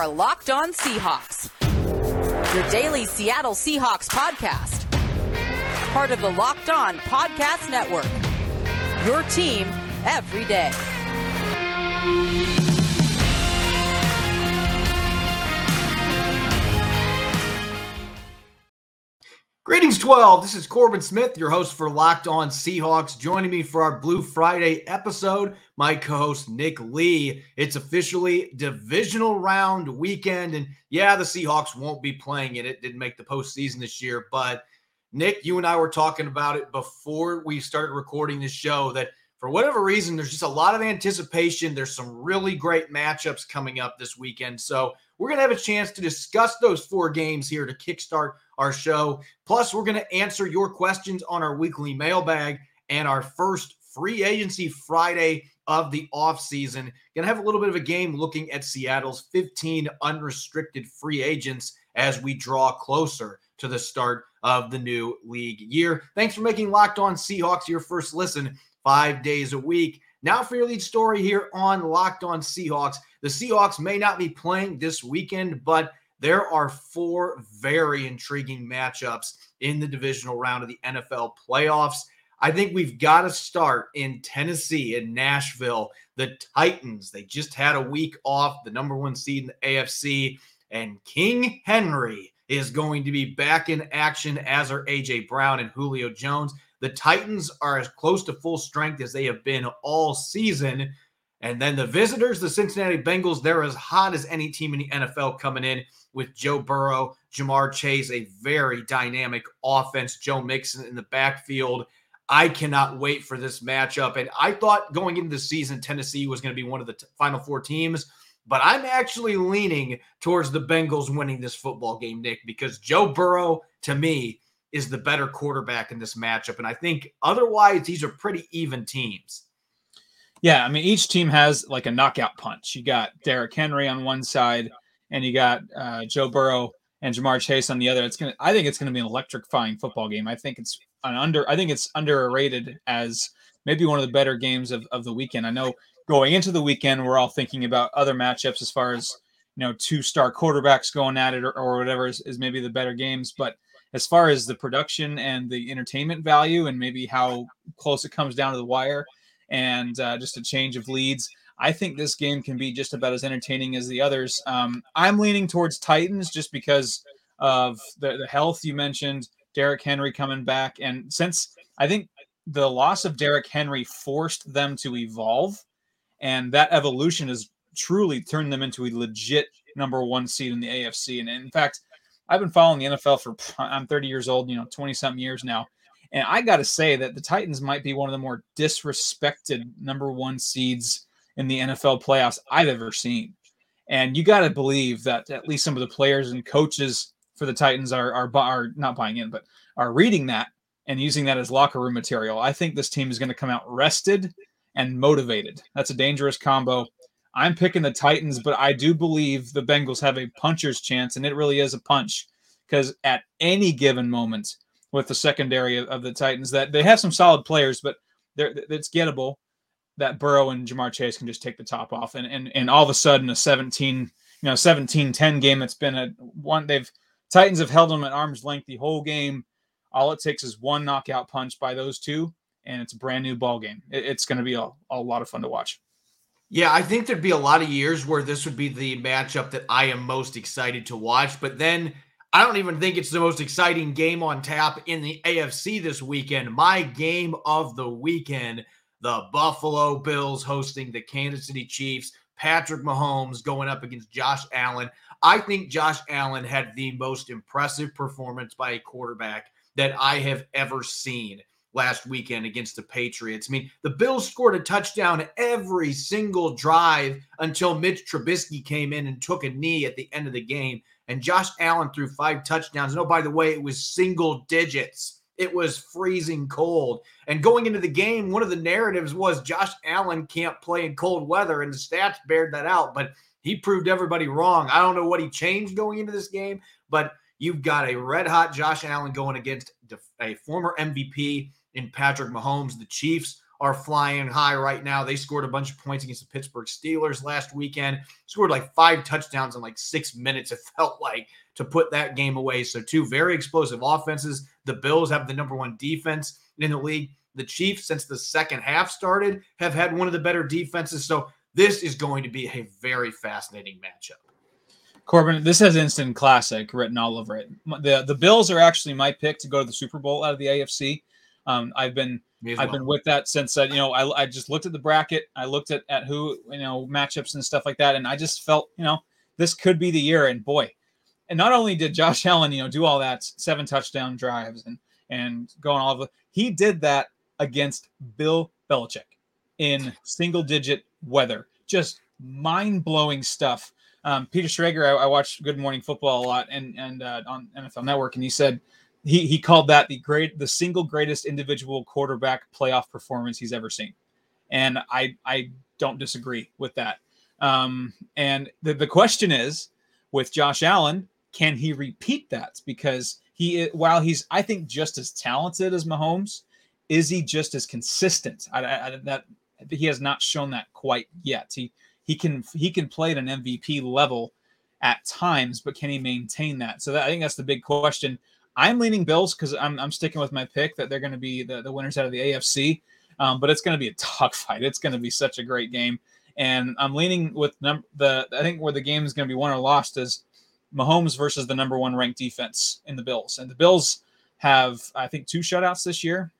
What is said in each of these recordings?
are Locked On Seahawks, your daily Seattle Seahawks podcast. Part of the Locked On Podcast Network. Your team every day. Greetings, 12. This is Corbin Smith, your host for Locked On Seahawks. Joining me for our Blue Friday episode, my co host Nick Lee. It's officially divisional round weekend. And yeah, the Seahawks won't be playing it. It didn't make the postseason this year. But Nick, you and I were talking about it before we started recording this show that for whatever reason, there's just a lot of anticipation. There's some really great matchups coming up this weekend. So we're going to have a chance to discuss those four games here to kickstart our show. Plus, we're going to answer your questions on our weekly mailbag and our first free agency Friday of the offseason. Going to have a little bit of a game looking at Seattle's 15 unrestricted free agents as we draw closer to the start of the new league year. Thanks for making Locked On Seahawks your first listen five days a week. Now, for your lead story here on Locked On Seahawks. The Seahawks may not be playing this weekend, but there are four very intriguing matchups in the divisional round of the NFL playoffs. I think we've got to start in Tennessee, in Nashville. The Titans, they just had a week off, the number one seed in the AFC, and King Henry is going to be back in action, as are AJ Brown and Julio Jones. The Titans are as close to full strength as they have been all season. And then the visitors, the Cincinnati Bengals, they're as hot as any team in the NFL coming in with Joe Burrow, Ja'Marr Chase, a very dynamic offense, Joe Mixon in the backfield. I cannot wait for this matchup. And I thought going into the season, Tennessee was going to be one of the t- final four teams, but I'm actually leaning towards the Bengals winning this football game, Nick, because Joe Burrow, to me, is the better quarterback in this matchup. And I think otherwise, these are pretty even teams. Yeah, I mean, each team has like a knockout punch. You got Derrick Henry on one side, and you got uh, Joe Burrow and Ja'Marr Chase on the other. It's gonna. I think it's gonna be an electrifying football game. I think it's an under. I think it's underrated as maybe one of the better games of, of the weekend. I know going into the weekend, we're all thinking about other matchups as far as you know, two star quarterbacks going at it or, or whatever is, is maybe the better games. But as far as the production and the entertainment value and maybe how close it comes down to the wire and uh, just a change of leads. I think this game can be just about as entertaining as the others. Um, I'm leaning towards Titans just because of the, the health you mentioned, Derrick Henry coming back. And since I think the loss of Derrick Henry forced them to evolve, and that evolution has truly turned them into a legit number one seed in the AFC. And in fact, I've been following the NFL for I'm 30 years old, you know, 20 something years now. And I got to say that the Titans might be one of the more disrespected number one seeds in the NFL playoffs I've ever seen. And you got to believe that at least some of the players and coaches for the Titans are, are are not buying in, but are reading that and using that as locker room material. I think this team is going to come out rested and motivated. That's a dangerous combo. I'm picking the Titans, but I do believe the Bengals have a puncher's chance, and it really is a punch because at any given moment, with the secondary of, the Titans that they have some solid players, but they're, it's gettable that Burrow and Ja'Marr Chase can just take the top off. And, and, and all of a sudden a 17, you know, 17, 10 game, it's been a one, they've Titans have held them at arm's length the whole game. All it takes is one knockout punch by those two, and it's a brand new ball game. It, it's going to be a, a lot of fun to watch. Yeah, I think there'd be a lot of years where this would be the matchup that I am most excited to watch. But then I don't even think it's the most exciting game on tap in the AFC this weekend. My game of the weekend the Buffalo Bills hosting the Kansas City Chiefs. Patrick Mahomes going up against Josh Allen. I think Josh Allen had the most impressive performance by a quarterback that I have ever seen last weekend against the Patriots. I mean, the Bills scored a touchdown every single drive until Mitch Trubisky came in and took a knee at the end of the game. And Josh Allen threw five touchdowns. And oh, by the way, it was single digits. It was freezing cold. And going into the game, one of the narratives was Josh Allen can't play in cold weather, and the stats bared that out. But he proved everybody wrong. I don't know what he changed going into this game, but you've got a red hot Josh Allen going against a former MVP in Patrick Mahomes. The Chiefs are flying high right now. They scored a bunch of points against the Pittsburgh Steelers last weekend, scored like five touchdowns in like six minutes, it felt like, to put that game away. So, two very explosive offenses. The Bills have the number one defense in the league. The Chiefs, since the second half started, have had one of the better defenses. So, this is going to be a very fascinating matchup. Corbin, this has instant classic written all over it. The the Bills are actually my pick to go to the Super Bowl out of the AFC. Um, I've been well. I've been with that since uh, you know I, I just looked at the bracket. I looked at at who you know matchups and stuff like that, and I just felt you know this could be the year. And boy, and not only did Josh Allen you know do all that seven touchdown drives and and going all of he did that against Bill Belichick in single digit weather. Just mind blowing stuff. Um, Peter Schrager, I, I watched Good Morning Football a lot and and uh, on NFL Network, and he said he he called that the great the single greatest individual quarterback playoff performance he's ever seen, and I I don't disagree with that. Um, and the the question is with Josh Allen, can he repeat that? Because he while he's I think just as talented as Mahomes, is he just as consistent? I, I, that he has not shown that quite yet. He he can he can play at an MVP level at times, but can he maintain that? So that, I think that's the big question. I'm leaning Bills because I'm, I'm sticking with my pick that they're going to be the, the winners out of the AFC. Um, but it's going to be a tough fight. It's going to be such a great game, and I'm leaning with num- the. I think where the game is going to be won or lost is Mahomes versus the number one ranked defense in the Bills, and the Bills have I think two shutouts this year.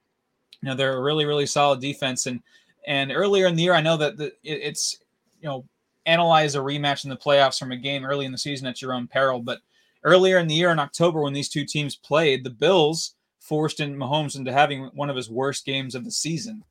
You know they're a really really solid defense, and and earlier in the year I know that the, it, it's you know analyze a rematch in the playoffs from a game early in the season at your own peril. But earlier in the year in October, when these two teams played, the Bills forced in Mahomes into having one of his worst games of the season.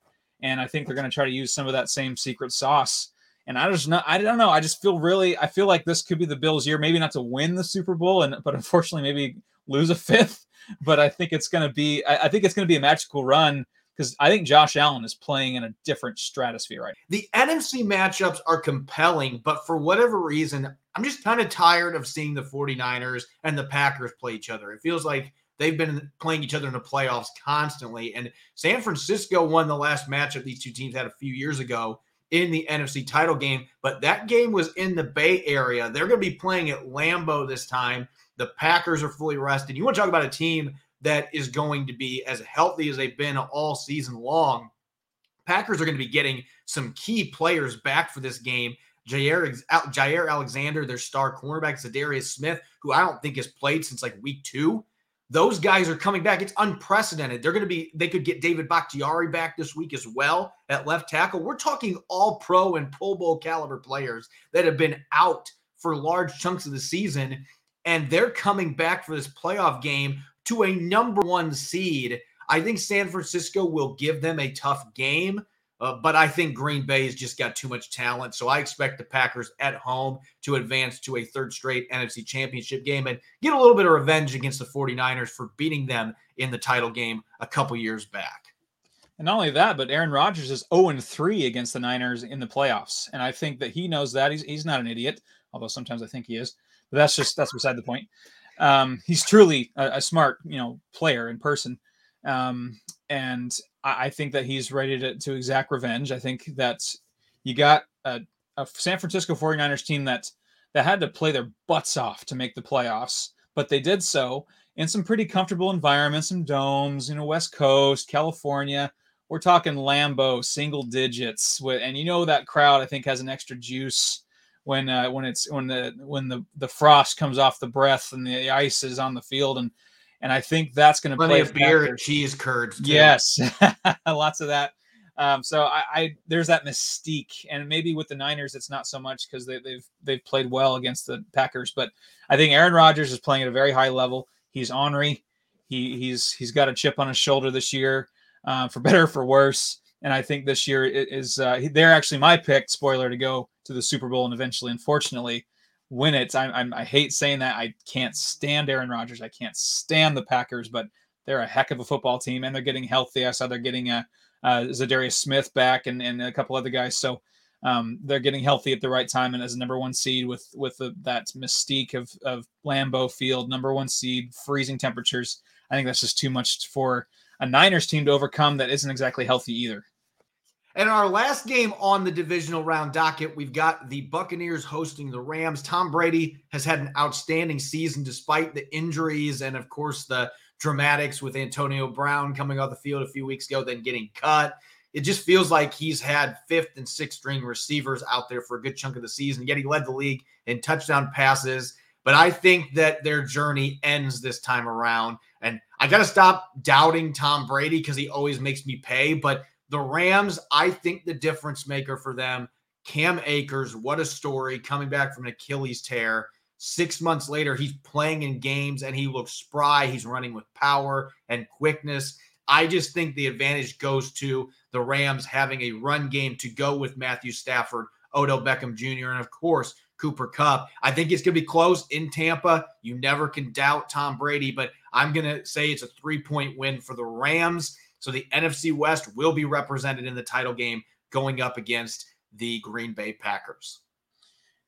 And I think they're going to try to use some of that same secret sauce. And I just not, I don't know. I just feel really, I feel like this could be the Bills' year. Maybe not to win the Super Bowl, and but unfortunately, maybe lose a fifth. But I think it's going to be, I, I think it's going to be a magical run because I think Josh Allen is playing in a different stratosphere right now. The NFC matchups are compelling, but for whatever reason, I'm just kind of tired of seeing the 49ers and the Packers play each other. It feels like they've been playing each other in the playoffs constantly. And San Francisco won the last matchup these two teams had a few years ago in the NFC title game, but that game was in the Bay Area. They're going to be playing at Lambeau this time. The Packers are fully rested. You want to talk about a team that is going to be as healthy as they've been all season long. Packers are going to be getting some key players back for this game. Jair, Jaire Alexander, their star cornerback, Za'Darius Smith, who I don't think has played since like week two. Those guys are coming back. It's unprecedented. They're going to be, they could get David Bakhtiari back this week as well at left tackle. We're talking all pro and Pro Bowl caliber players that have been out for large chunks of the season. And they're coming back for this playoff game to a number one seed. I think San Francisco will give them a tough game, uh, but I think Green Bay has just got too much talent. So I expect the Packers at home to advance to a third straight NFC championship game and get a little bit of revenge against the 49ers for beating them in the title game a couple years back. And not only that, but Aaron Rodgers is 0 3 against the Niners in the playoffs. And I think that he knows that. He's, he's not an idiot, although sometimes I think he is. But that's just that's beside the point. Um, he's truly a, a, smart, you know, player in person. Um, and I, I, think that he's ready to, to exact revenge. I think that you got a, a San Francisco 49ers team that that had to play their butts off to make the playoffs, but they did so in some pretty comfortable environments, some domes, you know, West Coast, California. We're talking Lambeau, single digits, and you know that crowd I think has an extra juice when uh, when it's when the when the the frost comes off the breath and the ice is on the field and and I think that's going to play of beer and cheese curds. Too. Yes, lots of that. Um, so I, I, there's that mystique, and maybe with the Niners it's not so much because they, they've they've played well against the Packers, but I think Aaron Rodgers is playing at a very high level. He's ornery. He he's he's got a chip on his shoulder this year, uh, for better for worse. And I think this year is uh, they're actually my pick. Spoiler to go to the Super Bowl and eventually, unfortunately, win it. I, I'm, I hate saying that. I can't stand Aaron Rodgers. I can't stand the Packers, but they're a heck of a football team and they're getting healthy. I saw they're getting a, uh, Za'Darius Smith back and, and a couple other guys. So um, they're getting healthy at the right time and as a number one seed with with the, that mystique of of Lambeau Field, number one seed, freezing temperatures. I think that's just too much for a Niners team to overcome that isn't exactly healthy either. And our last game on the divisional round docket, we've got the Buccaneers hosting the Rams. Tom Brady has had an outstanding season despite the injuries and, of course, the dramatics with Antonio Brown coming off the field a few weeks ago, then getting cut. It just feels like he's had fifth and sixth string receivers out there for a good chunk of the season, yet he led the league in touchdown passes. But I think that their journey ends this time around. And I got to stop doubting Tom Brady because he always makes me pay. But the Rams, I think the difference maker for them, Cam Akers, what a story coming back from an Achilles tear. Six months later, he's playing in games and he looks spry. He's running with power and quickness. I just think the advantage goes to the Rams having a run game to go with Matthew Stafford, Odell Beckham Jr., and of course, Cooper Kupp. I think it's going to be close in Tampa. You never can doubt Tom Brady, but I'm going to say it's a three point win for the Rams. So the NFC West will be represented in the title game going up against the Green Bay Packers.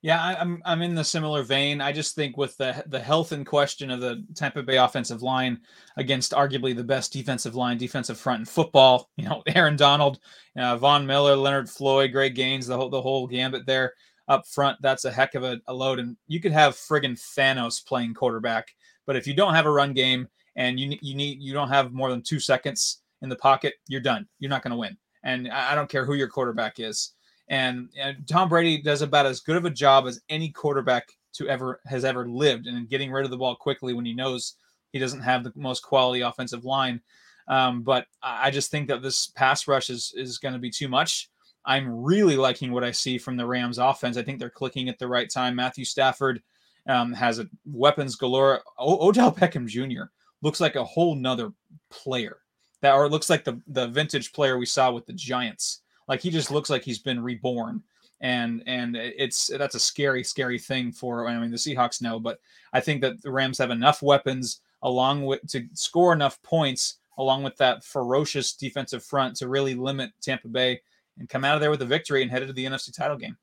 Yeah, I'm I'm in the similar vein. I just think with the the health in question of the Tampa Bay offensive line against arguably the best defensive line, defensive front in football, you know, Aaron Donald, uh, Von Miller, Leonard Floyd, Greg Gaines, the whole the whole gambit there up front. That's a heck of a, a load, and you could have friggin' Thanos playing quarterback, but if you don't have a run game and you you need you don't have more than two seconds in the pocket, you're done. You're not going to win. And I don't care who your quarterback is. And, and, Tom Brady does about as good of a job as any quarterback to ever has ever lived in getting rid of the ball quickly when he knows he doesn't have the most quality offensive line. Um, but I just think that this pass rush is is going to be too much. I'm really liking what I see from the Rams offense. I think they're clicking at the right time. Matthew Stafford um, has a, weapons galore. O- Odell Beckham Jr. looks like a whole nother player that or looks like the the vintage player we saw with the Giants. Like he just looks like he's been reborn. And and it's that's a scary, scary thing for I mean the Seahawks know, but I think that the Rams have enough weapons along with to score enough points along with that ferocious defensive front to really limit Tampa Bay and come out of there with a victory and head into the NFC title game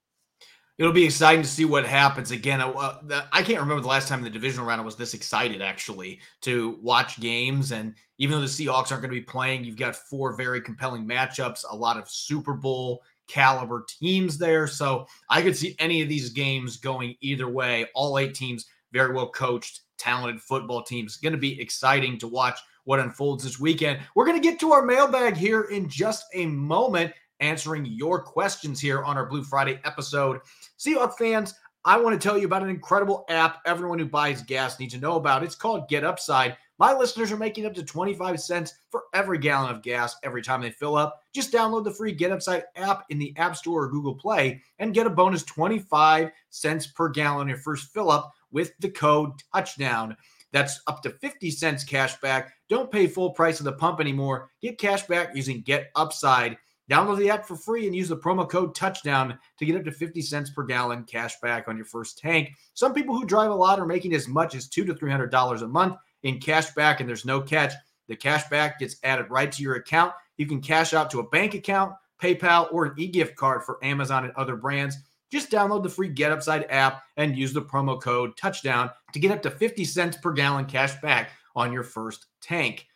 it'll be exciting to see what happens again. Uh, I can't remember the last time in the divisional round I was this excited actually to watch games. And even though the Seahawks aren't going to be playing, you've got four very compelling matchups, a lot of Super Bowl caliber teams there. So I could see any of these games going either way. All eight teams very well coached, talented football teams. Going to be exciting to watch what unfolds this weekend. We're going to get to our mailbag here in just a moment answering your questions here on our Blue Friday episode. Seahawks fans, I want to tell you about an incredible app everyone who buys gas needs to know about. It's called Get Upside. My listeners are making up to 25 cents for every gallon of gas every time they fill up. Just download the free Get Upside app in the App Store or Google Play and get a bonus 25 cents per gallon on your first fill up with the code touchdown. That's up to 50 cents cash back. Don't pay full price of the pump anymore. Get cash back using Get Upside. Download the app for free and use the promo code touchdown to get up to 50 cents per gallon cash back on your first tank. Some people who drive a lot are making as much as two to three hundred dollars a month in cash back, and there's no catch. The cash back gets added right to your account. You can cash out to a bank account, PayPal, or an e-gift card for Amazon and other brands. Just download the free Get Upside app and use the promo code touchdown to get up to 50 cents per gallon cash back on your first tank.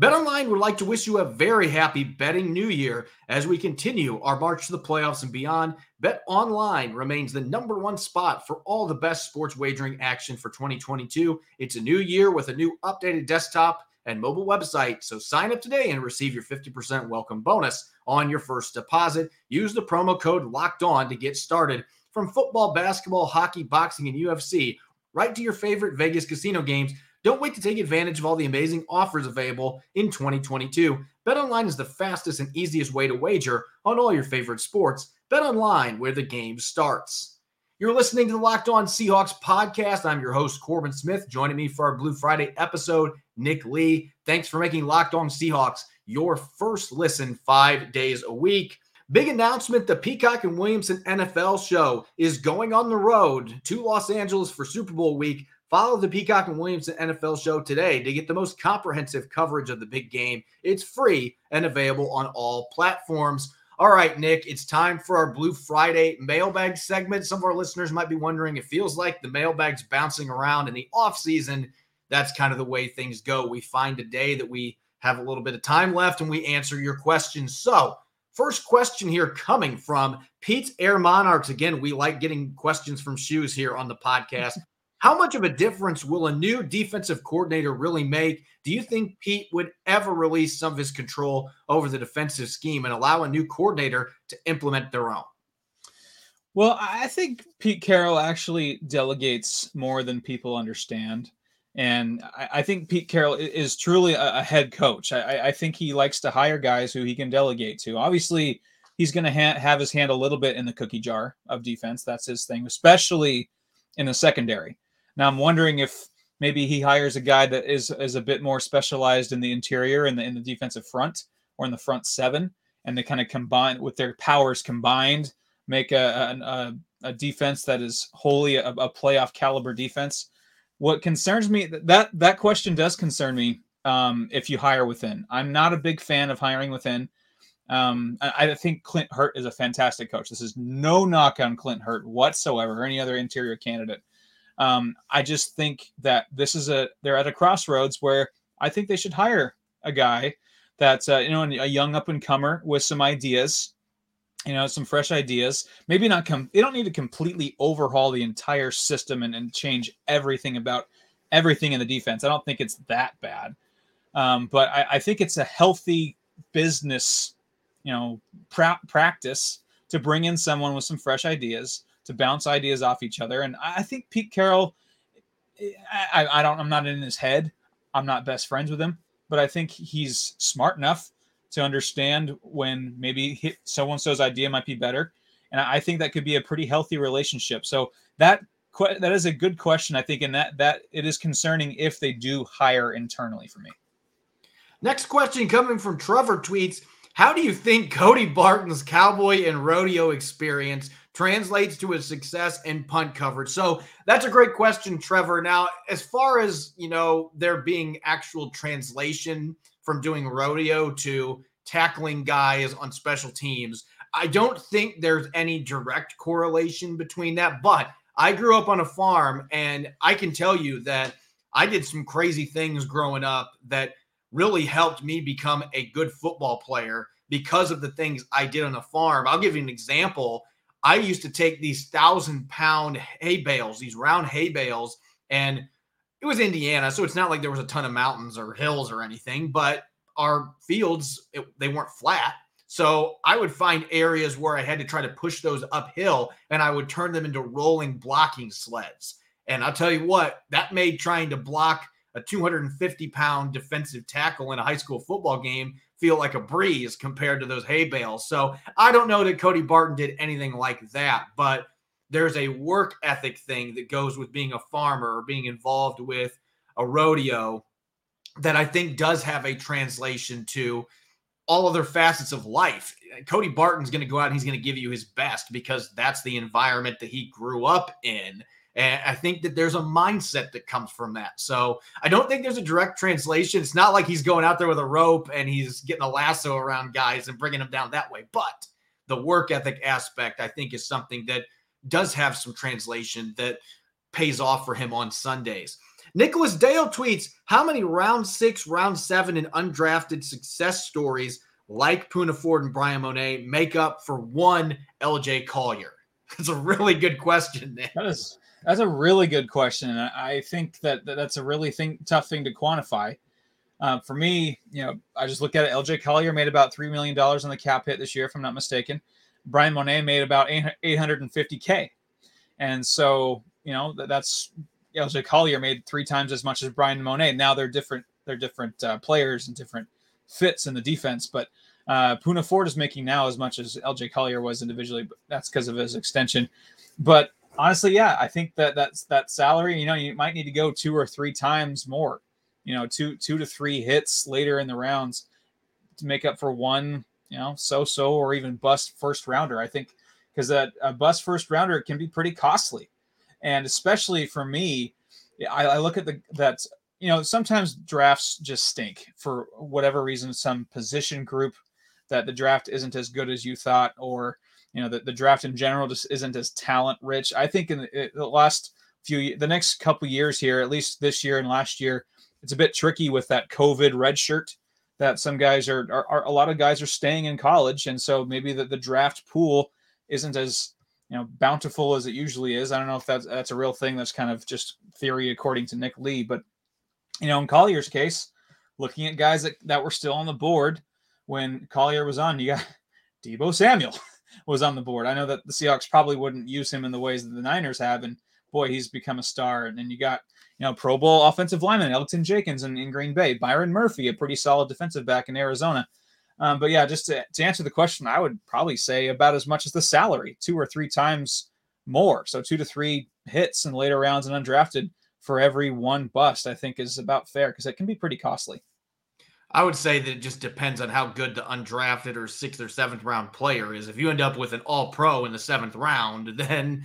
BetOnline would like to wish you a very happy betting new year as we continue our march to the playoffs and beyond. BetOnline remains the number one spot for all the best sports wagering action for 2022. It's a new year with a new updated desktop and mobile website. So sign up today and receive your 50% welcome bonus on your first deposit. Use the promo code locked on to get started. From football, basketball, hockey, boxing, and UFC, right to your favorite Vegas casino games. Don't wait to take advantage of all the amazing offers available in 2022. BetOnline is the fastest and easiest way to wager on all your favorite sports. BetOnline, where the game starts. You're listening to the Locked On Seahawks podcast. I'm your host, Corbin Smith. Joining me for our Blue Friday episode, Nick Lee. Thanks for making Locked On Seahawks your first listen five days a week. Big announcement the Peacock and Williamson NFL show is going on the road to Los Angeles for Super Bowl week Follow the Peacock and Williamson NFL show today to get the most comprehensive coverage of the big game. It's free and available on all platforms. All right, Nick, it's time for our Blue Friday mailbag segment. Some of our listeners might be wondering, it feels like the mailbag's bouncing around in the off season. That's kind of the way things go. We find a day that we have a little bit of time left and we answer your questions. So, First question here coming from Pete's Air Monarchs. Again, we like getting questions from shoes here on the podcast. How much of a difference will a new defensive coordinator really make? Do you think Pete would ever release some of his control over the defensive scheme and allow a new coordinator to implement their own? Well, I think Pete Carroll actually delegates more than people understand. And I, think Pete Carroll is truly a, head coach. I, think he likes to hire guys who he can delegate to. Obviously, he's going to ha- have his hand a little bit in the cookie jar of defense. That's his thing, especially in the secondary. Now, I'm wondering if maybe he hires a guy that is is a bit more specialized in the interior and in the, in the defensive front or in the front seven, and they kind of combine with their powers combined, make a, a, a defense that is wholly a, a playoff caliber defense what concerns me that that question does concern me. Um, if you hire within, I'm not a big fan of hiring within. Um, I, I, think Clint Hurtt is a fantastic coach. This is no knock on Clint Hurtt whatsoever, or any other interior candidate. Um, I just think that this is a they're at a crossroads where I think they should hire a guy that's uh, you know a young up and comer with some ideas you know some fresh ideas. Maybe not come they don't need to completely overhaul the entire system and, and change everything about everything in the defense. I don't think it's that bad. Um, but I, I, think it's a healthy business you know pra- practice to bring in someone with some fresh ideas to bounce ideas off each other and i think pete carroll I, I don't i'm not in his head i'm not best friends with him but i think he's smart enough to understand when maybe so and so's idea might be better. And I think that could be a pretty healthy relationship. So that that is a good question, I think, and that that it is concerning if they do hire internally for me. Next question coming from Trevor tweets: How do you think Cody Barton's cowboy and rodeo experience translates to his success in punt coverage? So that's a great question, Trevor. Now, as far as you know, there being actual translation from doing rodeo to tackling guys on special teams. I don't think there's any direct correlation between that, but I grew up on a farm and I can tell you that I did some crazy things growing up that really helped me become a good football player because of the things I did on the farm. I'll give you an example. I used to take these thousand pound hay bales, these round hay bales, and it was Indiana, so it's not like there was a ton of mountains or hills or anything, but our fields it, they weren't flat. So I would find areas where I had to try to push those uphill and I would turn them into rolling blocking sleds. And I'll tell you what, that made trying to block a 250 pound defensive tackle in a high school football game feel like a breeze compared to those hay bales. So I don't know that Cody Barton did anything like that, but there's a work ethic thing that goes with being a farmer or being involved with a rodeo that I think does have a translation to all other facets of life. Cody Barton's going to go out and he's going to give you his best because that's the environment that he grew up in. And I think that there's a mindset that comes from that. So I don't think there's a direct translation. It's not like he's going out there with a rope and he's getting a lasso around guys and bringing them down that way. But the work ethic aspect, I think, is something that does have some translation that pays off for him on Sundays. Nicholas Dale tweets, How many round six, round seven, and undrafted success stories like Poona Ford and Bryan Mone make up for one LJ Collier? That's a really good question. That is that's a really good question. I think that, that that's a really thing, tough thing to quantify. Uh, for me, you know, I just look at it. LJ Collier made about three million dollars on the cap hit this year, if I'm not mistaken. Bryan Mone made about 850k, and so you know that, that's LJ Collier made three times as much as Bryan Mone. Now they're different. They're different uh, players and different fits in the defense. But uh, Poona Ford is making now as much as LJ Collier was individually. But that's because of his extension. But honestly, yeah, I think that that's that salary. You know, you might need to go two or three times more. You know, two two to three hits later in the rounds to make up for one. You know, so so or even bust first rounder. I think because that a bust first rounder can be pretty costly and especially for me, I, I look at the that you know sometimes drafts just stink for whatever reason. Some position group that the draft isn't as good as you thought, or you know the, the draft in general just isn't as talent rich. I think in the, the last few the next couple years here, at least this year and last year, it's a bit tricky with that COVID red shirt that some guys are, are, are a lot of guys are staying in college, and so maybe the, the draft pool isn't as you know bountiful as it usually is. I don't know if that's that's a real thing. That's kind of just theory according to Nick Lee, but you know in Collier's case, looking at guys that, that were still on the board when Collier was on, you got Deebo Samuel was on the board. I know that the Seahawks probably wouldn't use him in the ways that the Niners have, and boy, he's become a star. And then you got you know Pro Bowl offensive lineman Elgton Jenkins in, in Green Bay, Byron Murphy, a pretty solid defensive back in Arizona. Um, but yeah, just to, to answer the question, I would probably say about as much as the salary, two or three times more. So two to three hits in later rounds and undrafted for every one bust, I think is about fair because it can be pretty costly. I would say that it just depends on how good the undrafted or sixth or seventh round player is. If you end up with an all pro in the seventh round, then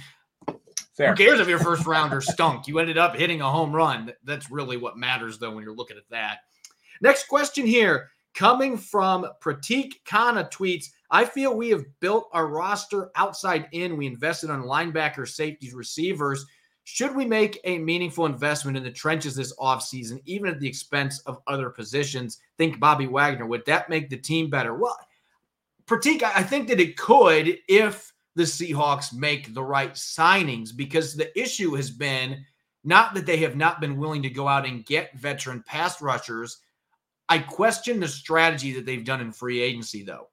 Fair. who cares if your first rounder stunk? You ended up hitting a home run. That's really what matters, though, when you're looking at that. Next question here coming from Pratik Khanna tweets I feel we have built our roster outside in. We invested on linebackers, safeties, receivers. Should we make a meaningful investment in the trenches this offseason, even at the expense of other positions? Think Bobby Wagner. Would that make the team better? Well, Pratik, I think that it could if the Seahawks make the right signings because the issue has been not that they have not been willing to go out and get veteran pass rushers. I question the strategy that they've done in free agency, though.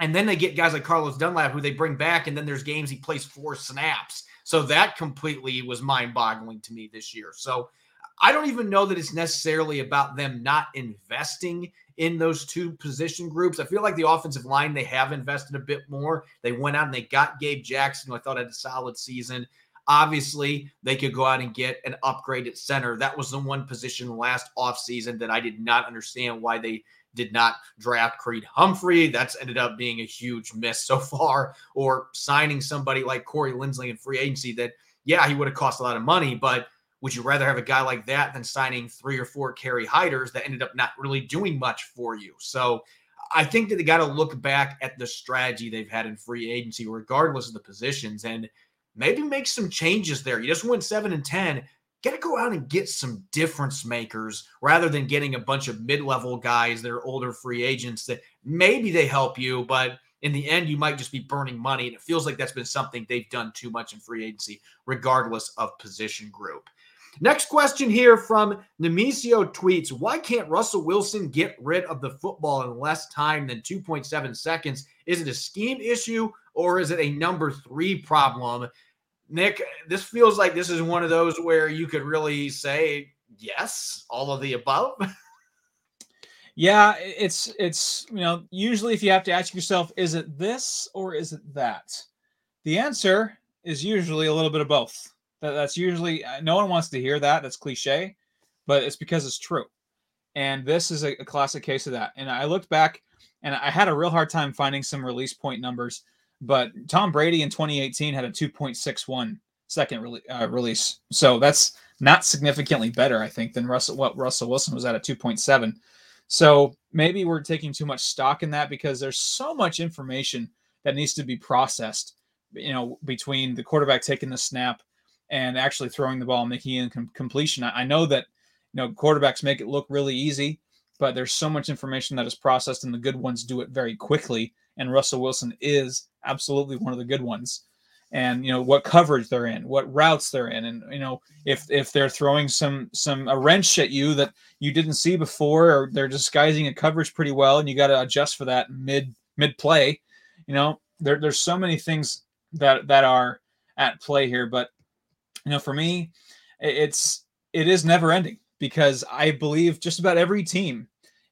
And then they get guys like Carlos Dunlap, who they bring back, and then there's games he plays four snaps. So that completely was mind boggling to me this year. So I don't even know that it's necessarily about them not investing in those two position groups. I feel like the offensive line, they have invested a bit more. They went out and they got Gabe Jackson, who I thought had a solid season. Obviously, they could go out and get an upgraded center. That was the one position last offseason that I did not understand why they did not draft Creed Humphrey. That's ended up being a huge miss so far. Or signing somebody like Corey Linsley in free agency that, yeah, he would have cost a lot of money, but would you rather have a guy like that than signing three or four Kerry Hyders that ended up not really doing much for you? So I think that they got to look back at the strategy they've had in free agency, regardless of the positions, and maybe make some changes there. You just went seven and 10 got to go out and get some difference makers rather than getting a bunch of mid-level guys that are older free agents that maybe they help you, but in the end, you might just be burning money. And it feels like that's been something they've done too much in free agency, regardless of position group. Next question here from Nemesio tweets Why can't Russell Wilson get rid of the football in less time than 2.7 seconds? Is it a scheme issue or is it a number three problem? Nick, this feels like this is one of those where you could really say yes, all of the above. Yeah, it's it's you know, usually if you have to ask yourself is it this or is it that? The answer is usually a little bit of both. That, that's usually uh, no one wants to hear that. That's cliche, but it's because it's true. And this is a, a classic case of that. And I looked back and I had a real hard time finding some release point numbers but Tom Brady in 2018 had a 2.61 second re- uh, release. So that's not significantly better, I think, than Russell what Russell Wilson was at a 2.7. So maybe we're taking too much stock in that because there's so much information that needs to be processed, you know, between the quarterback taking the snap and actually throwing the ball and making it com- completion. I, I know that you know quarterbacks make it look really easy, but there's so much information that is processed, and the good ones do it very quickly. And Russell Wilson is absolutely one of the good ones. And you know what coverage they're in what routes they're in. And you know if if they're throwing some some a wrench at you that you didn't see before or they're disguising a coverage pretty well and you got to adjust for that mid mid play you know there, there's so many things that that are at play here. But you know for me it's it is never ending because i believe just about every team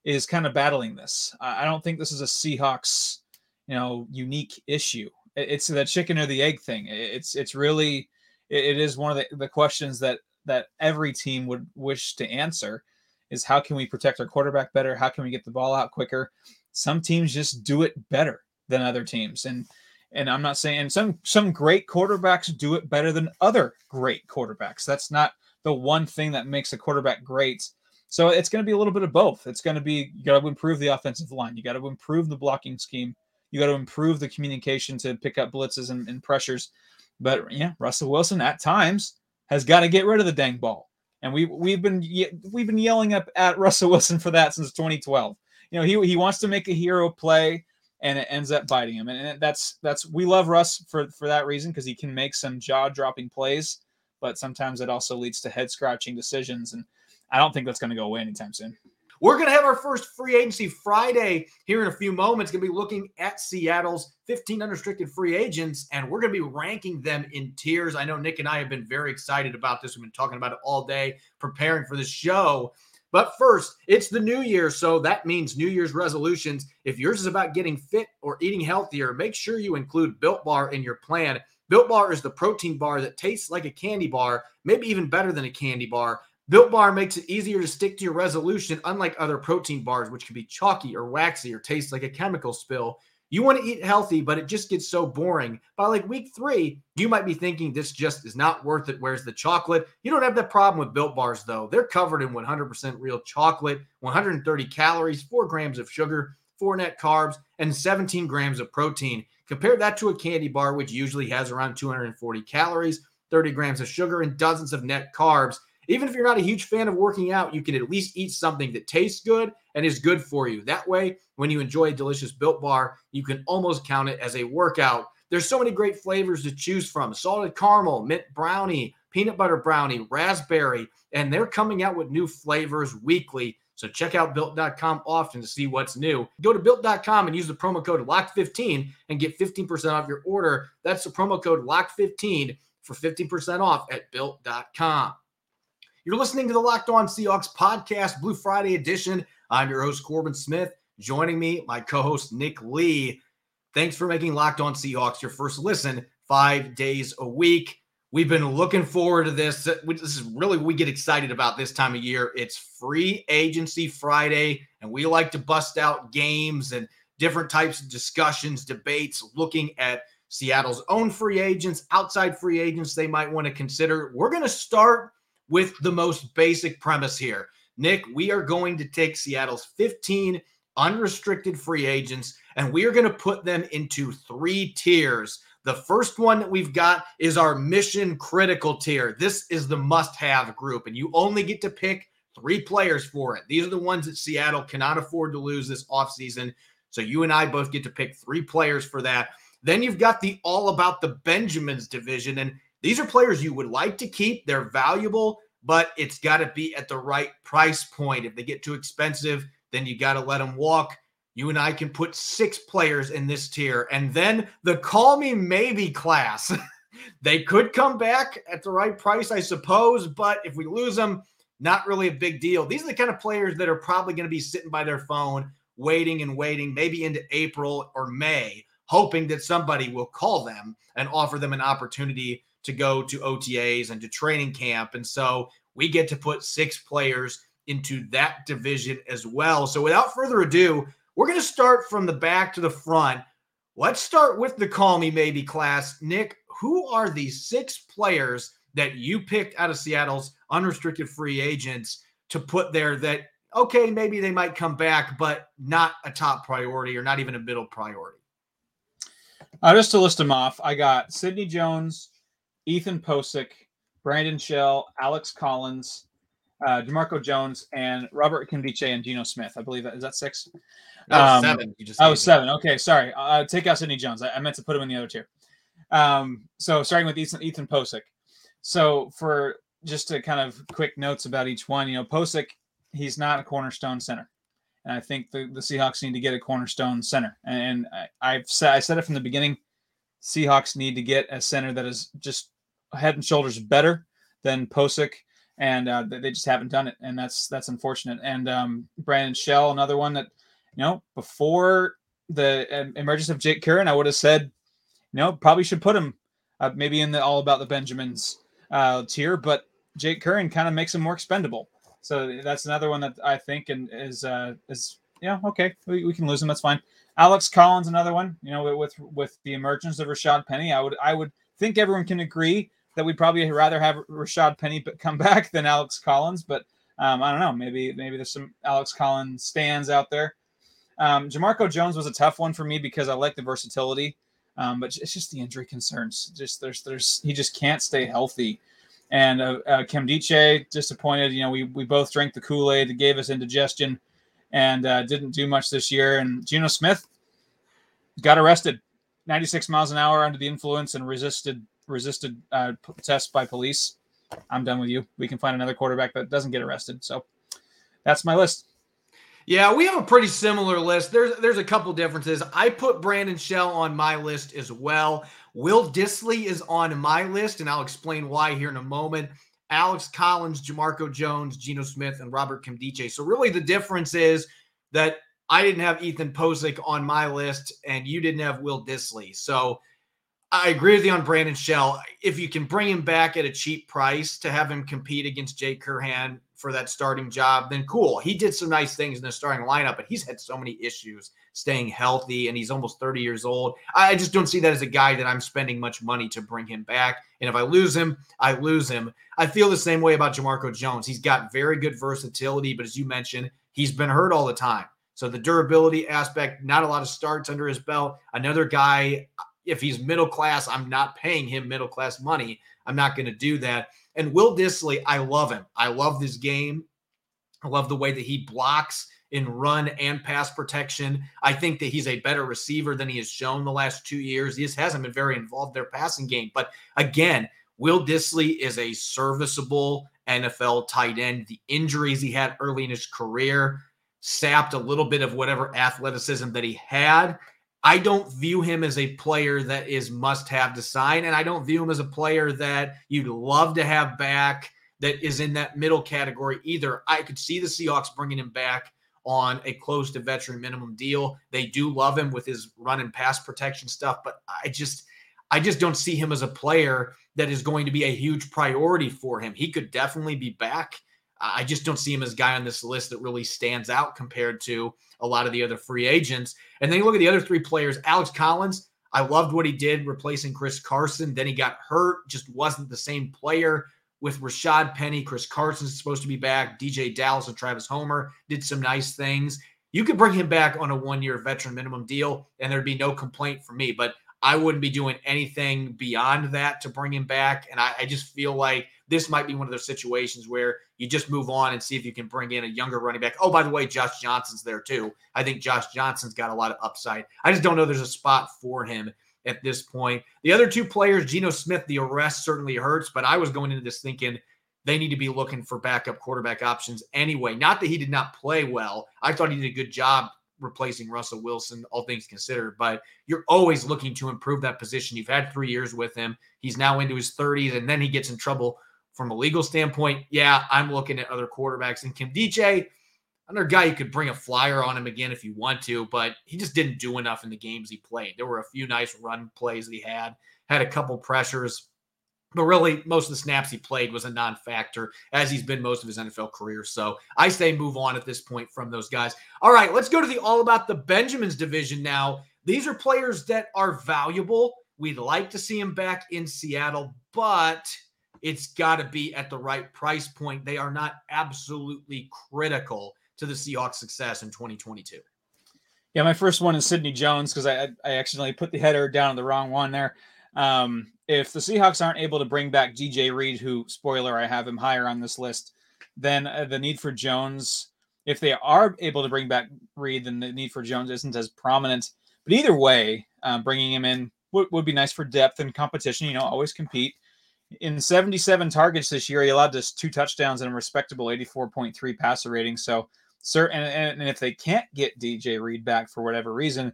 is kind of battling this. I don't think this is a seahawks you know unique issue. It's the chicken or the egg thing. It's it's really it is one of the, the questions that that every team would wish to answer is how can we protect our quarterback better? How can we get the ball out quicker? Some teams just do it better than other teams. And and i'm not saying some some great quarterbacks do it better than other great quarterbacks. That's not the one thing that makes a quarterback great. So it's going to be a little bit of both. It's going to be you got to improve the offensive line. You got to improve the blocking scheme you got to improve the communication to pick up blitzes and, and pressures. But yeah, Russell Wilson at times has got to get rid of the dang ball, and we we've been we've been yelling up at Russell Wilson for that since 2012. you know, he he wants to make a hero play, and it ends up biting him. And that's that's we love Russ for for that reason because he can make some jaw dropping plays, but sometimes it also leads to head scratching decisions, and I don't think that's going to go away anytime soon. We're going to have our first free agency Friday here in a few moments. Going to be looking at Seattle's 15 unrestricted free agents, and we're going to be ranking them in tiers. I know Nick and I have been very excited about this. We've been talking about it all day, preparing for the show. But first, it's the new year, so that means New Year's resolutions. If yours is about getting fit or eating healthier, make sure you include Built Bar in your plan. Built Bar is the protein bar that tastes like a candy bar, maybe even better than a candy bar. Built Bar makes it easier to stick to your resolution, unlike other protein bars, which can be chalky or waxy or taste like a chemical spill. You want to eat healthy, but it just gets so boring. By like week three, you might be thinking this just is not worth it. Where's the chocolate? You don't have that problem with built bars, though. They're covered in 100% real chocolate, 130 calories, four grams of sugar, four net carbs, and 17 grams of protein. Compare that to a candy bar, which usually has around 240 calories, 30 grams of sugar, and dozens of net carbs. Even if you're not a huge fan of working out, you can at least eat something that tastes good and is good for you. That way, when you enjoy a delicious built bar, you can almost count it as a workout. There's so many great flavors to choose from salted caramel, mint brownie, peanut butter brownie, raspberry, and they're coming out with new flavors weekly. So check out built.com often to see what's new. Go to built.com and use the promo code LOCK15 and get 15% off your order. That's the promo code LOCK15 for 15% off at built.com. You're listening to the Locked On Seahawks podcast, Blue Friday edition. I'm your host, Corbin Smith. Joining me, my co host, Nick Lee. Thanks for making Locked On Seahawks your first listen five days a week. We've been looking forward to this. This is really we get excited about this time of year. It's free agency Friday, and we like to bust out games and different types of discussions, debates, looking at Seattle's own free agents, outside free agents they might want to consider. We're going to start with the most basic premise here. Nick, we are going to take Seattle's 15 unrestricted free agents and we are going to put them into three tiers. The first one that we've got is our mission critical tier. This is the must have group, and you only get to pick three players for it. These are the ones that Seattle cannot afford to lose this offseason. So you and I both get to pick three players for that. Then you've got the all about the Benjamins division. And these are players you would like to keep. They're valuable, but it's got to be at the right price point. If they get too expensive, then you got to let them walk. You and I can put six players in this tier. And then the call me maybe class. they could come back at the right price, I suppose. But if we lose them, not really a big deal. These are the kind of players that are probably going to be sitting by their phone, waiting and waiting, maybe into April or May, hoping that somebody will call them and offer them an opportunity to go to OTAs and to training camp. And so we get to put six players into that division as well. So without further ado, we're going to start from the back to the front. Let's start with the call me maybe class. Nick, who are the six players that you picked out of Seattle's unrestricted free agents to put there that, okay, maybe they might come back, but not a top priority or not even a middle priority? Uh, just to list them off, I got Sidney Jones, Ethan Pocic, Brandon Shell, Alex Collins, uh, Jamarco Jones, and Robert Nkemdiche and Geno Smith. I believe that is that six. um, seven. You just oh, seven. Okay, sorry. Uh, take out Sidney Jones. I, I, meant to put him in the other tier. Um, so starting with Ethan Ethan Pocic. So for just to kind of quick notes about each one, you know, Pocic, he's not a cornerstone center. And I think the, the Seahawks need to get a cornerstone center. And I, I've said I said it from the beginning. Seahawks need to get a center that is just head and shoulders better than Pocic, and uh, they just haven't done it, and that's that's unfortunate. And um, Brandon Shell, another one that you know before the emergence of Jake Curhan, I would have said, you know, probably should put him uh, maybe in the all about the Benjamins uh, tier, but Jake Curhan kind of makes him more expendable. So that's another one that I think and is uh, is yeah okay we, we can lose him that's fine. Alex Collins another one you know with with the emergence of Rashad Penny I would I would think everyone can agree that we'd probably rather have Rashad Penny come back than Alex Collins, but um, I don't know. Maybe maybe there's some Alex Collins stands out there. Um, Jamarco Jones was a tough one for me because I like the versatility, um, but it's just the injury concerns. Just there's there's he just can't stay healthy. And uh, uh, disappointed. You know, we we both drank the Kool Aid that gave us indigestion, and uh, didn't do much this year. And Geno Smith got arrested, 96 miles an hour under the influence, and resisted resisted uh, tests by police. I'm done with you. We can find another quarterback that doesn't get arrested. So that's my list. Yeah, we have a pretty similar list. There's there's a couple differences. I put Brandon Shell on my list as well. Will Dissly is on my list, and I'll explain why here in a moment. Alex Collins, Jamarco Jones, Geno Smith, and Robert Nkemdiche. So really the difference is that I didn't have Ethan Pocic on my list, and you didn't have Will Dissly. So I agree with you on Brandon Shell. If you can bring him back at a cheap price to have him compete against Jake Curhan for that starting job, then cool. He did some nice things in the starting lineup, but he's had so many issues staying healthy and he's almost 30 years old. I just don't see that as a guy that I'm spending much money to bring him back. And if I lose him, I lose him. I feel the same way about Jamarco Jones. He's got very good versatility, but as you mentioned, he's been hurt all the time. So the durability aspect, not a lot of starts under his belt. Another guy, if he's middle class, I'm not paying him middle class money. I'm not going to do that. And Will Dissly, I love him. I love this game. I love the way that he blocks in run and pass protection. I think that he's a better receiver than he has shown the last two years. He just hasn't been very involved in their passing game. But again, Will Dissly is a serviceable NFL tight end. The injuries he had early in his career sapped a little bit of whatever athleticism that he had. I don't view him as a player that is must have to sign. And I don't view him as a player that you'd love to have back that is in that middle category either. I could see the Seahawks bringing him back on a close to veteran minimum deal. They do love him with his run and pass protection stuff, but I just I just don't see him as a player that is going to be a huge priority for him. He could definitely be back I just don't see him as a guy on this list that really stands out compared to a lot of the other free agents. And then you look at the other three players, Alex Collins. I loved what he did replacing Chris Carson. Then he got hurt, just wasn't the same player. With Rashad Penny, Chris Carson's supposed to be back. DeeJay Dallas and Travis Homer did some nice things. You could bring him back on a one year veteran minimum deal, and there'd be no complaint from me. But I wouldn't be doing anything beyond that to bring him back. And I, I just feel like this might be one of those situations where you just move on and see if you can bring in a younger running back. Oh, by the way, Josh Johnson's there too. I think Josh Johnson's got a lot of upside. I just don't know there's a spot for him at this point. The other two players, Geno Smith, the arrest certainly hurts, but I was going into this thinking they need to be looking for backup quarterback options anyway. Not that he did not play well. I thought he did a good job replacing Russell Wilson, all things considered, but you're always looking to improve that position. You've had three years with him. He's now into his 30s, and then he gets in trouble from a legal standpoint, yeah, I'm looking at other quarterbacks. And Nkemdiche, another guy you could bring a flyer on him again if you want to, but he just didn't do enough in the games he played. There were a few nice run plays that he had, had a couple pressures, but really most of the snaps he played was a non-factor as he's been most of his NFL career. So I say move on at this point from those guys. All right, let's go to the all about the Benjamins division now. These are players that are valuable. We'd like to see him back in Seattle, but it's got to be at the right price point. They are not absolutely critical to the Seahawks' success in 2022. Yeah, my first one is Sidney Jones because I I accidentally put the header down on the wrong one there. Um, if the Seahawks aren't able to bring back DJ Reed, who spoiler I have him higher on this list, then uh, the need for Jones. If they are able to bring back Reed, then the need for Jones isn't as prominent. But either way, um, bringing him in would, would be nice for depth and competition. You know, always compete in 77 targets this year, he allowed just two touchdowns and a respectable 84.3 passer rating. So, sir, and, and if they can't get DJ Reed back for whatever reason,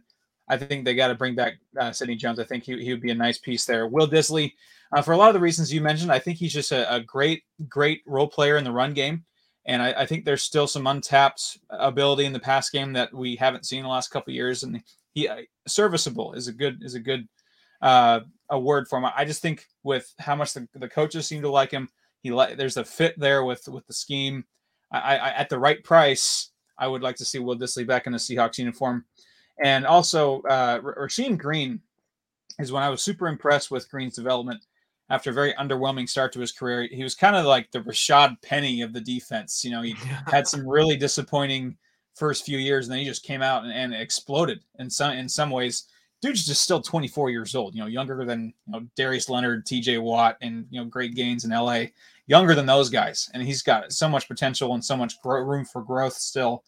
I think they got to bring back uh, Sidney Jones. I think he, he would be a nice piece there. Will Dissly, uh, for a lot of the reasons you mentioned, I think he's just a, a great, great role player in the run game. And I, I, think there's still some untapped ability in the pass game that we haven't seen the last couple years. And he uh, serviceable is a good is a good uh, a word for him. I just think with how much the, the coaches seem to like him, he like there's a fit there with with the scheme. I, I at the right price, I would like to see Will Dissly back in the Seahawks uniform, and also uh, Rasheem Green is when I was super impressed with Green's development after a very underwhelming start to his career. He was kind of like the Rashad Penny of the defense. You know, he had some really disappointing first few years, and then he just came out and, and exploded in some in some ways dude's just still 24 years old, you know, younger than you know Darius Leonard, TJ Watt, and you know Greg Gaines in LA, younger than those guys, and he's got so much potential and so much room for growth still.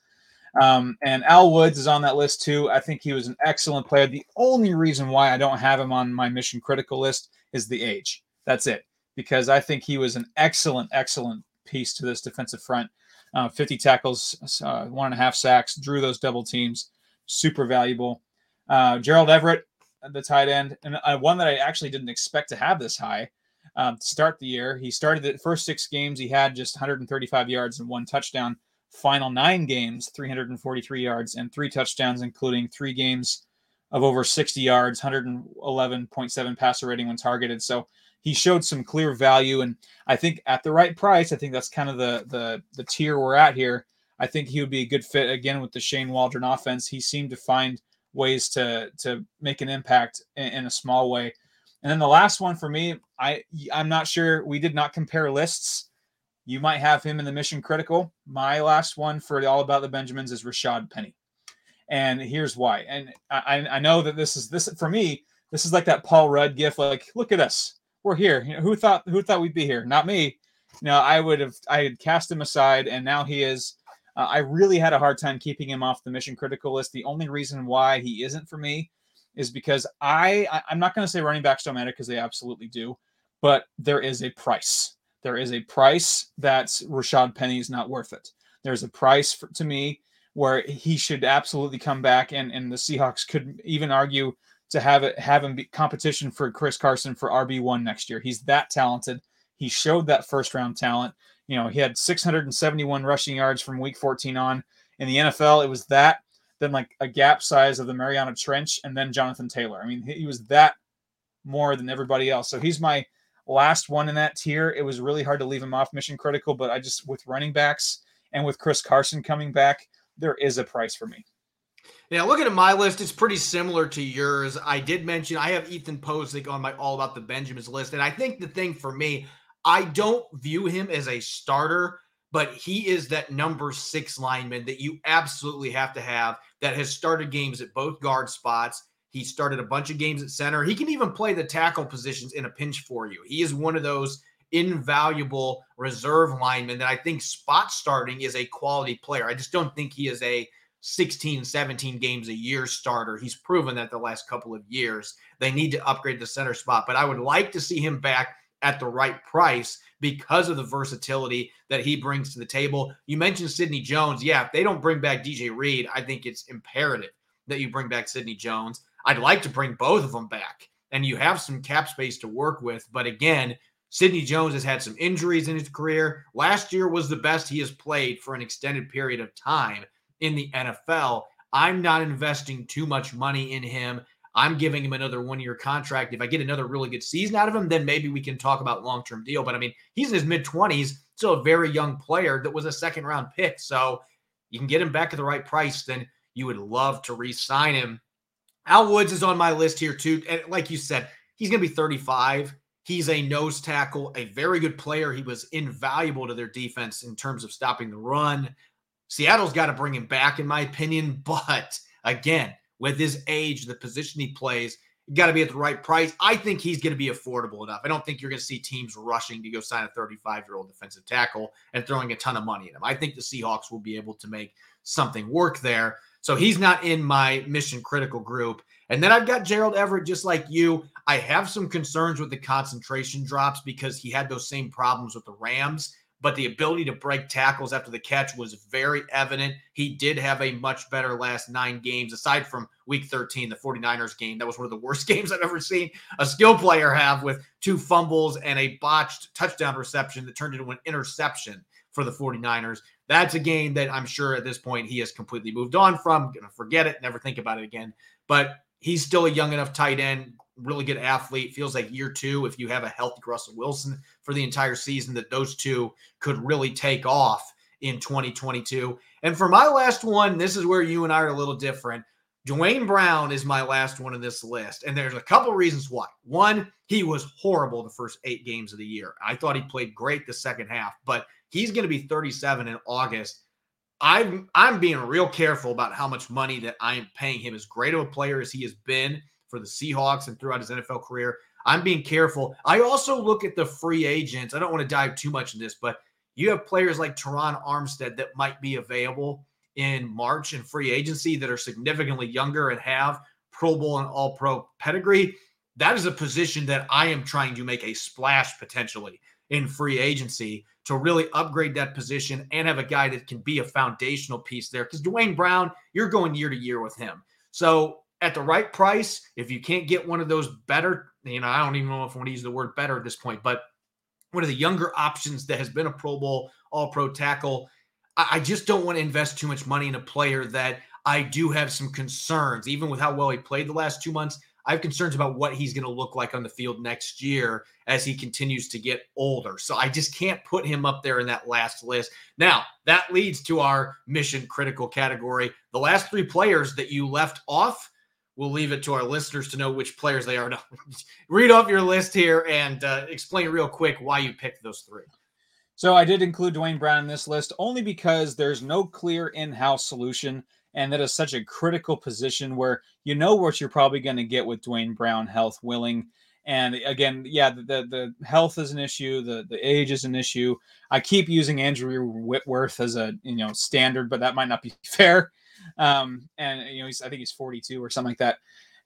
Um, and Al Woods is on that list too. I think he was an excellent player. The only reason why I don't have him on my mission critical list is the age. That's it. Because I think he was an excellent, excellent piece to this defensive front. Uh, 50 tackles, uh, one and a half sacks, drew those double teams, super valuable. Uh, Gerald Everett, the tight end, and uh, one that I actually didn't expect to have this high um, to start the year. He started the first six games, he had just 135 yards and one touchdown. Final nine games, 343 yards and three touchdowns, including three games of over 60 yards, 111.7 passer rating when targeted. So he showed some clear value, and I think at the right price, I think that's kind of the the the tier we're at here. I think he would be a good fit again with the Shane Waldron offense. He seemed to find ways to to make an impact in, in a small way. And then the last one for me, I I'm not sure. We did not compare lists. You might have him in the mission critical. My last one for all about the Benjamins is Rashad Penny, and here's why. And I I know that this is this for me. This is like that Paul Rudd gift. Like, look at us, we're here. You know, who thought who thought we'd be here? Not me. You know, I would have I had cast him aside, and now he is. Uh, I really had a hard time keeping him off the mission critical list. The only reason why he isn't for me is because I, I am not going to say running backs don't matter because they absolutely do, but there is a price. There is a price that Rashad Penny is not worth it. There's a price for, to me where he should absolutely come back, and and the Seahawks could even argue to have it have him be competition for Chris Carson for RB one next year. He's that talented. He showed that first round talent. You know, he had 671 rushing yards from week 14 on. In the NFL, it was that then like a gap size of the Mariana Trench, and then Jonathan Taylor. I mean, he was that more than everybody else. So he's my last one in that tier. It was really hard to leave him off mission critical, but I just with running backs and with Chris Carson coming back, there is a price for me. Now, looking at my list, it's pretty similar to yours. I did mention I have Ethan Pocic on my All About the Benjamins list. And I think the thing for me, I don't view him as a starter but he is that number six lineman that you absolutely have to have that has started games at both guard spots. He started a bunch of games at center. He can even play the tackle positions in a pinch for you. He is one of those invaluable reserve linemen that I think spot starting is a quality player. I just don't think he is a 16, 17 games a year starter. He's proven that the last couple of years. They need to upgrade the center spot, but I would like to see him back at the right price because of the versatility that he brings to the table. You mentioned Sidney Jones. Yeah, if they don't bring back DJ Reed, I think it's imperative that you bring back Sidney Jones. I'd like to bring both of them back, and you have some cap space to work with. But again, Sidney Jones has had some injuries in his career. Last year was the best he has played for an extended period of time in the NFL. I'm not investing too much money in him. I'm giving him another one year contract. If I get another really good season out of him, then maybe we can talk about long term deal. But I mean, he's in his mid 20s, still a very young player that was a second round pick. So you can get him back at the right price, then you would love to re sign him. Al Woods is on my list here too. And like you said, he's going to be 35. He's a nose tackle, a very good player. He was invaluable to their defense in terms of stopping the run. Seattle's got to bring him back, in my opinion. But again, with his age, the position he plays, got to be at the right price. I think he's going to be affordable enough. I don't think you're going to see teams rushing to go sign a 35 year old defensive tackle and throwing a ton of money at him. I think the Seahawks will be able to make something work there. So he's not in my mission critical group. And then I've got Gerald Everett, just like you. I have some concerns with the concentration drops because he had those same problems with the Rams but the ability to break tackles after the catch was very evident. He did have a much better last nine games, aside from week 13, the 49ers game. That was one of the worst games I've ever seen a skill player have with two fumbles and a botched touchdown reception that turned into an interception for the 49ers. That's a game that I'm sure at this point he has completely moved on from. Gonna forget it, never think about it again. But he's still a young enough tight end, really good athlete. Feels like year two, if you have a healthy Russell Wilson for the entire season, that those two could really take off in 2022. And for my last one, this is where you and I are a little different. Duane Brown is my last one in this list. And there's a couple reasons why. One, he was horrible the first eight games of the year. I thought he played great the second half, but he's going to be 37 in August. I'm I'm being real careful about how much money that I'm paying him. As great of a player as he has been, for the Seahawks and throughout his NFL career. I'm being careful. I also look at the free agents. I don't want to dive too much in this, but you have players like Terron Armstead that might be available. in March in free agency that are significantly younger and have Pro Bowl and All Pro pedigree. That is a position that I am trying to make a splash potentially in free agency to really upgrade that position and have a guy that can be a foundational piece there. Because Duane Brown, you're going year to year with him. So at the right price, if you can't get one of those better, you know, I don't even know if I want to use the word better at this point, but one of the younger options that has been a Pro Bowl, All Pro tackle. I, I just don't want to invest too much money in a player that I do have some concerns, even with how well he played the last two months. I have concerns about what he's going to look like on the field next year as he continues to get older. So I just can't put him up there in that last list. Now, that leads to our mission critical category. The last three players that you left off, we'll leave it to our listeners to know which players they are. Read off your list here and uh, explain real quick why you picked those three. So I did include Duane Brown in this list only because there's no clear in-house solution and that is such a critical position where you know what you're probably going to get with Duane Brown, health willing. And again, yeah, the, the, the health is an issue, the the age is an issue. I keep using Andrew Whitworth as a you know standard, but that might not be fair. Um, and you know, he's I think he's 42 or something like that.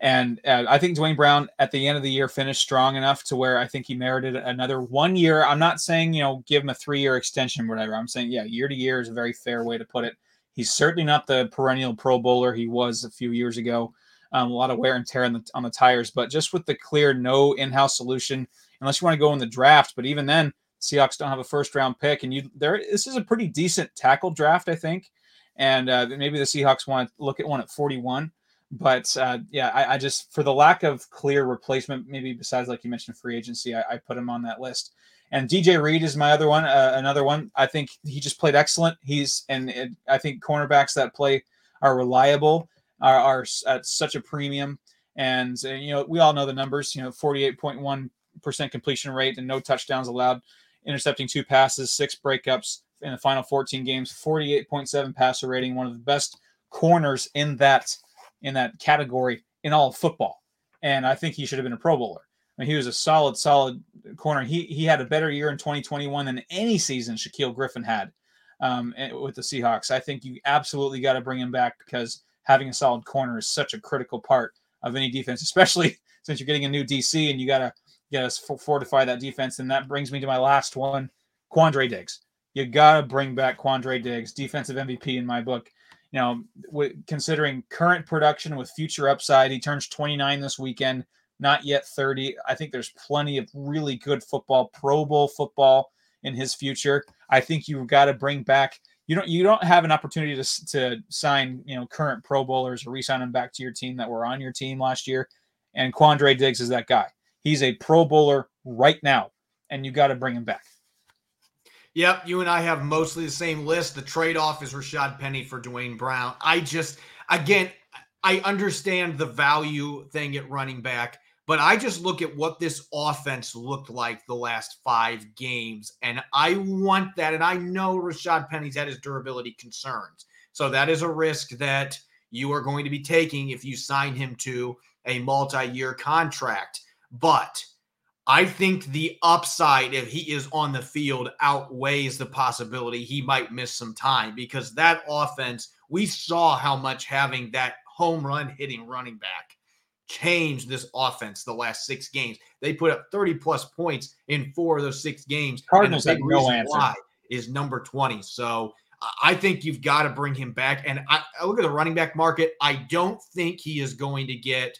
And uh, I think Duane Brown at the end of the year finished strong enough to where I think he merited another one year. I'm not saying you know give him a three year extension, whatever. I'm saying yeah, year to year is a very fair way to put it. He's certainly not the perennial Pro Bowler he was a few years ago. Um, a lot of wear and tear on the, on the tires, but just with the clear no in-house solution, unless you want to go in the draft. But even then, Seahawks don't have a first round pick, and you there. This is a pretty decent tackle draft, I think, and uh, maybe the Seahawks want to look at one at 41. But uh, yeah, I, I, just for the lack of clear replacement, maybe besides like you mentioned free agency, I, I put him on that list. And DJ Reed is my other one. Uh, another one. I think he just played excellent. He's and it, I think cornerbacks that play are reliable are, are at such a premium. And uh, you know we all know the numbers. You know, forty-eight point one percent completion rate and no touchdowns allowed, intercepting two passes, six breakups in the final 14 games, 48.7 passer rating, one of the best corners in that in that category in all of football. And I think he should have been a Pro Bowler I mean, he was a solid, solid corner. He he had a better year in 2021 than any season Shaquill Griffin had um, eh, with the Seahawks. I think you absolutely got to bring him back because having a solid corner is such a critical part of any defense, especially since you're getting a new DC and you got to get us fortify that defense. And that brings me to my last one, Quandre Diggs. You got to bring back Quandre Diggs, defensive MVP in my book. You know, w- considering current production with future upside, he turns 29 this weekend not yet 30. I think there's plenty of really good football, Pro Bowl football in his future. I think you've got to bring back. You don't. You don't have an opportunity to to sign. You know, current Pro Bowlers or re-sign them back to your team that were on your team last year. And Quandre Diggs is that guy. He's a Pro Bowler right now, and you got to bring him back. Yep, you and I have mostly the same list. The trade-off is Rashad Penny for Duane Brown. I just, again, I understand the value thing at running back. But I just look at what this offense looked like the last five games, and I want that. And I know Rashad Penny's had his durability concerns. So that is a risk that you are going to be taking if you sign him to a multi year contract. But I think the upside, if he is on the field, outweighs the possibility he might miss some time because that offense, we saw how much having that home run hitting running back changed this offense the last six games. They put up 30 plus points in four of those six games. Cardinals have no answer. Why is number 20. So I think you've got to bring him back. And I, I look at the running back market. I don't think he is going to get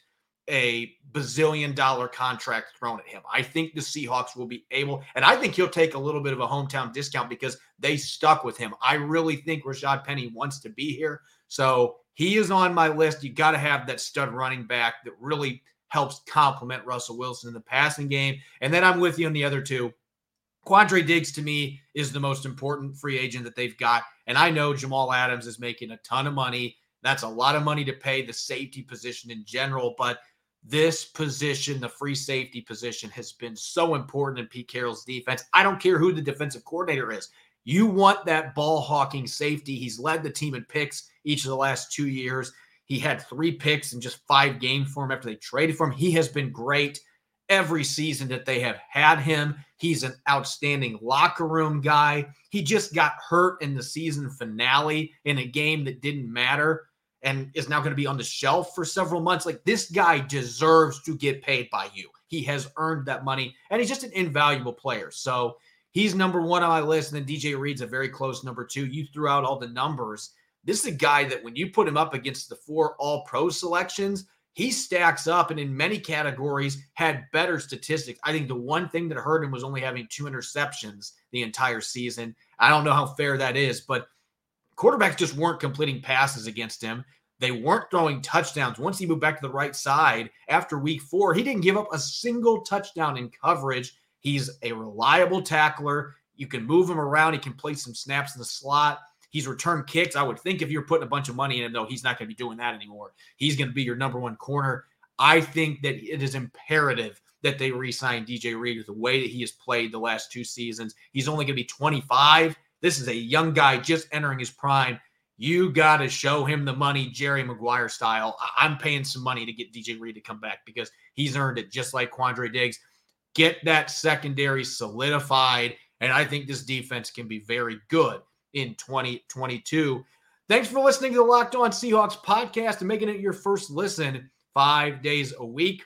a bazillion dollar contract thrown at him. I think the Seahawks will be able, and I think he'll take a little bit of a hometown discount because they stuck with him. I really think Rashad Penny wants to be here. So he is on my list. You got to have that stud running back that really helps complement Russell Wilson in the passing game. And then I'm with you on the other two. Quandre Diggs to me is the most important free agent that they've got. And I know Jamal Adams is making a ton of money. That's a lot of money to pay the safety position in general. But this position, the free safety position, has been so important in Pete Carroll's defense. I don't care who the defensive coordinator is. You want that ball hawking safety. He's led the team in picks each of the last two years. He had three picks in just five games for him after they traded for him. He has been great. every season that they have had him. He's an outstanding locker room guy. He just got hurt in the season finale in a game that didn't matter and is now going to be on the shelf for several months. Like this guy deserves to get paid by you. He has earned that money and he's just an invaluable player. So he's number one on my list. And then DJ Reed's a very close number two. You threw out all the numbers. This is a guy that when you put him up against the four all pro selections, he stacks up and in many categories had better statistics. I think the one thing that hurt him was only having two interceptions the entire season. I don't know how fair that is, but quarterbacks just weren't completing passes against him. They weren't throwing touchdowns. Once he moved back to the right side after week four, he didn't give up a single touchdown in coverage. He's a reliable tackler. You can move him around. He can play some snaps in the slot. He's returned kicks. I would think if you're putting a bunch of money in him, though, he's not going to be doing that anymore. He's going to be your number one corner. I think that it is imperative that they re-sign DJ Reed the way that he has played the last two seasons. He's only going to be 25. This is a young guy just entering his prime. You got to show him the money, Jerry Maguire style. I'm paying some money to get DJ Reed to come back because he's earned it just like Quandre Diggs. Get that secondary solidified. And I think this defense can be very good in 2022. Thanks for listening to the Locked On Seahawks podcast and making it your first listen five days a week.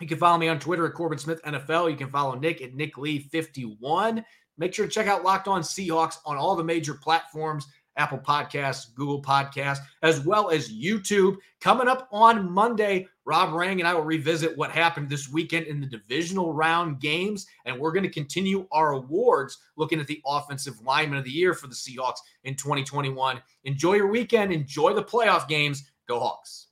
You can follow me on Twitter at Corbin Smith NFL. You can follow Nick at Nick Lee 51. Make sure to check out Locked On Seahawks on all the major platforms Apple Podcasts, Google Podcasts, as well as YouTube. Coming up on Monday, Rob Rang and I will revisit what happened this weekend in the divisional round games. And we're going to continue our awards looking at the offensive lineman of the year for the Seahawks in 2021. Enjoy your weekend. Enjoy the playoff games. Go Hawks.